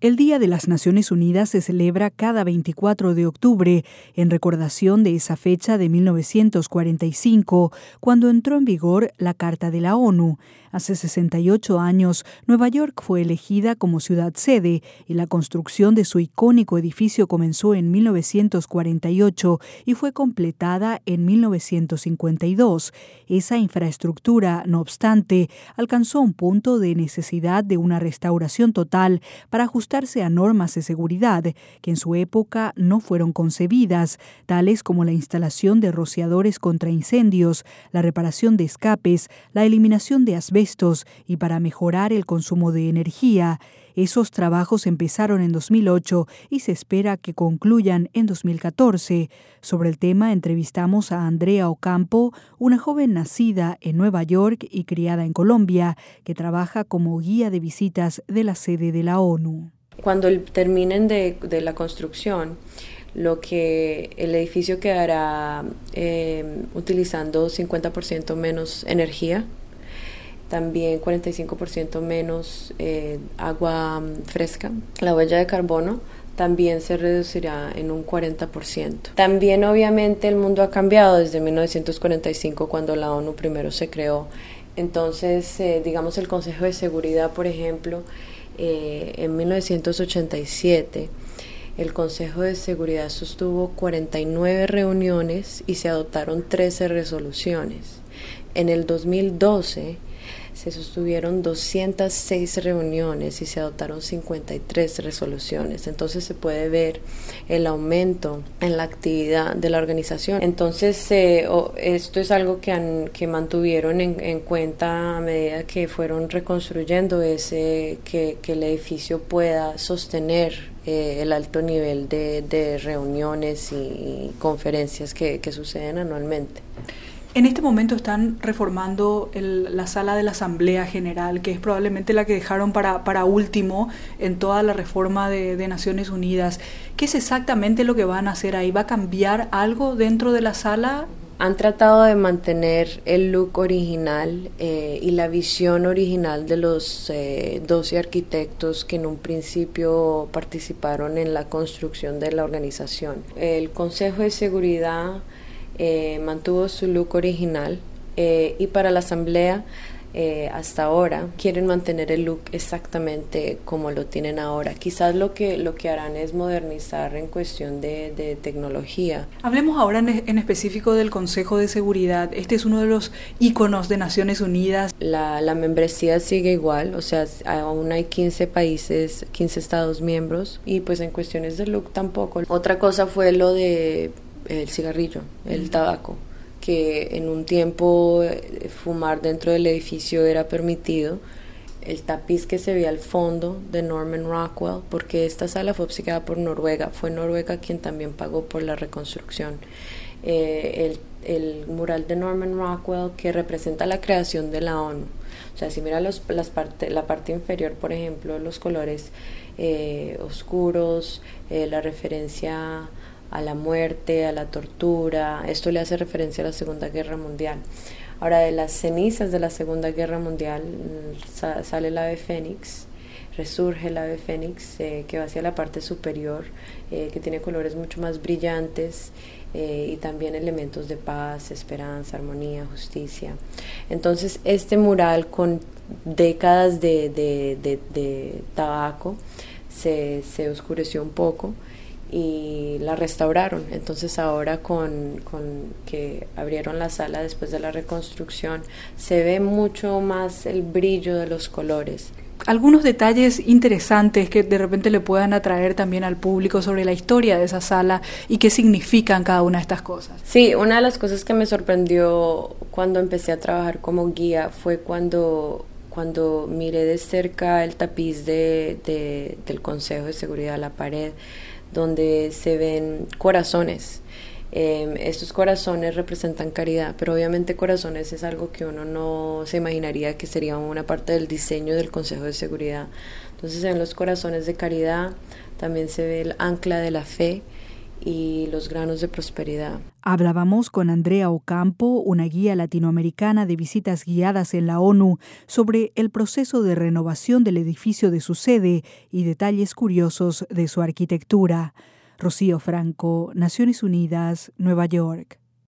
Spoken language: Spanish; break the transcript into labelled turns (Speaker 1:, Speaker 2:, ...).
Speaker 1: El Día de las Naciones Unidas se celebra cada 24 de octubre en recordación de esa fecha de 1945, cuando entró en vigor la Carta de la ONU. Hace 68 años, Nueva York fue elegida como ciudad sede y la construcción de su icónico edificio comenzó en 1948 y fue completada en 1952. Esa infraestructura, no obstante, alcanzó un punto de necesidad de una restauración total para ajustarse a normas de seguridad que en su época no fueron concebidas, tales como la instalación de rociadores contra incendios, la reparación de escapes, la eliminación de asbestos, y para mejorar el consumo de energía. Esos trabajos empezaron en 2008 y se espera que concluyan en 2014. Sobre el tema entrevistamos a Andrea Ocampo, una joven nacida en Nueva York y criada en Colombia, que trabaja como guía de visitas de la sede de la ONU.
Speaker 2: Cuando terminen de, la construcción, lo que el edificio quedará eh, utilizando 50% menos energía también 45% menos eh, agua mm, fresca. La huella de carbono también se reducirá en un 40%. También obviamente el mundo ha cambiado desde 1945 cuando la ONU primero se creó. Entonces, eh, digamos, el Consejo de Seguridad, por ejemplo, eh, en 1987, el Consejo de Seguridad sostuvo 49 reuniones y se adoptaron 13 resoluciones. En el 2012, se sostuvieron 206 reuniones y se adoptaron 53 resoluciones. Entonces se puede ver el aumento en la actividad de la organización. Entonces esto es algo que, han, que mantuvieron en, cuenta a medida que fueron reconstruyendo ese, que, el edificio pueda sostener eh, el alto nivel de, reuniones y, conferencias que suceden anualmente.
Speaker 1: En este momento están reformando la sala de la Asamblea General, que es probablemente la que dejaron para, para último en toda la reforma de, Naciones Unidas. ¿Qué es exactamente lo que van a hacer ahí? ¿Va a cambiar algo dentro de la sala?
Speaker 2: Han tratado de mantener el look original eh, y la visión original de los 12 eh, arquitectos que en un principio participaron en la construcción de la organización. El Consejo de Seguridad eh, mantuvo su look original eh, y para la asamblea eh, hasta ahora quieren mantener el look exactamente como lo tienen ahora. Quizás lo que, lo que harán es modernizar en cuestión de, tecnología.
Speaker 1: Hablemos ahora en, en, específico del Consejo de Seguridad. Este es uno de los iconos de Naciones Unidas.
Speaker 2: La, la membresía sigue igual, o sea, aún hay 15 países, 15 estados miembros y pues en cuestiones de look tampoco. Otra cosa fue lo de el cigarrillo, el tabaco, que en un tiempo eh, fumar dentro del edificio era permitido. El tapiz que se ve al fondo de Norman Rockwell, porque esta sala fue obsequiada por Noruega, fue Noruega quien también pagó por la reconstrucción. Eh, el, mural de Norman Rockwell que representa la creación de la ONU. O sea, si mira los, las parte, la parte inferior, por ejemplo, los colores eh, oscuros, la referencia a la muerte, a la tortura. Esto le hace referencia a la Segunda Guerra Mundial. Ahora, de las cenizas de la Segunda Guerra Mundial mm, sale el ave fénix, resurge el ave fénix eh, que va hacia la parte superior, eh, que tiene colores mucho más brillantes eh, y también elementos de paz, esperanza, armonía, justicia. Entonces, este mural con décadas de, de, tabaco se, se oscureció un poco y la restauraron. Entonces ahora con, que abrieron la sala después de la reconstrucción se ve mucho más el brillo de los colores.
Speaker 1: Algunos detalles interesantes que de repente le puedan atraer también al público sobre la historia de esa sala y qué significan cada una de estas cosas.
Speaker 2: Sí, una de las cosas que me sorprendió cuando empecé a trabajar como guía fue cuando cuando miré de cerca el tapiz de, del Consejo de Seguridad, la pared, donde se ven corazones. Em, estos corazones representan caridad, pero obviamente corazones es algo que uno no se imaginaría que sería una parte del diseño del Consejo de Seguridad. Entonces ven los corazones de caridad, también se ve el ancla de la fe y los granos de prosperidad.
Speaker 1: Hablábamos con Andrea Ocampo, una guía latinoamericana de visitas guiadas en la ONU, sobre el proceso de renovación del edificio de su sede y detalles curiosos de su arquitectura. Rocío Franco, Naciones Unidas, Nueva York.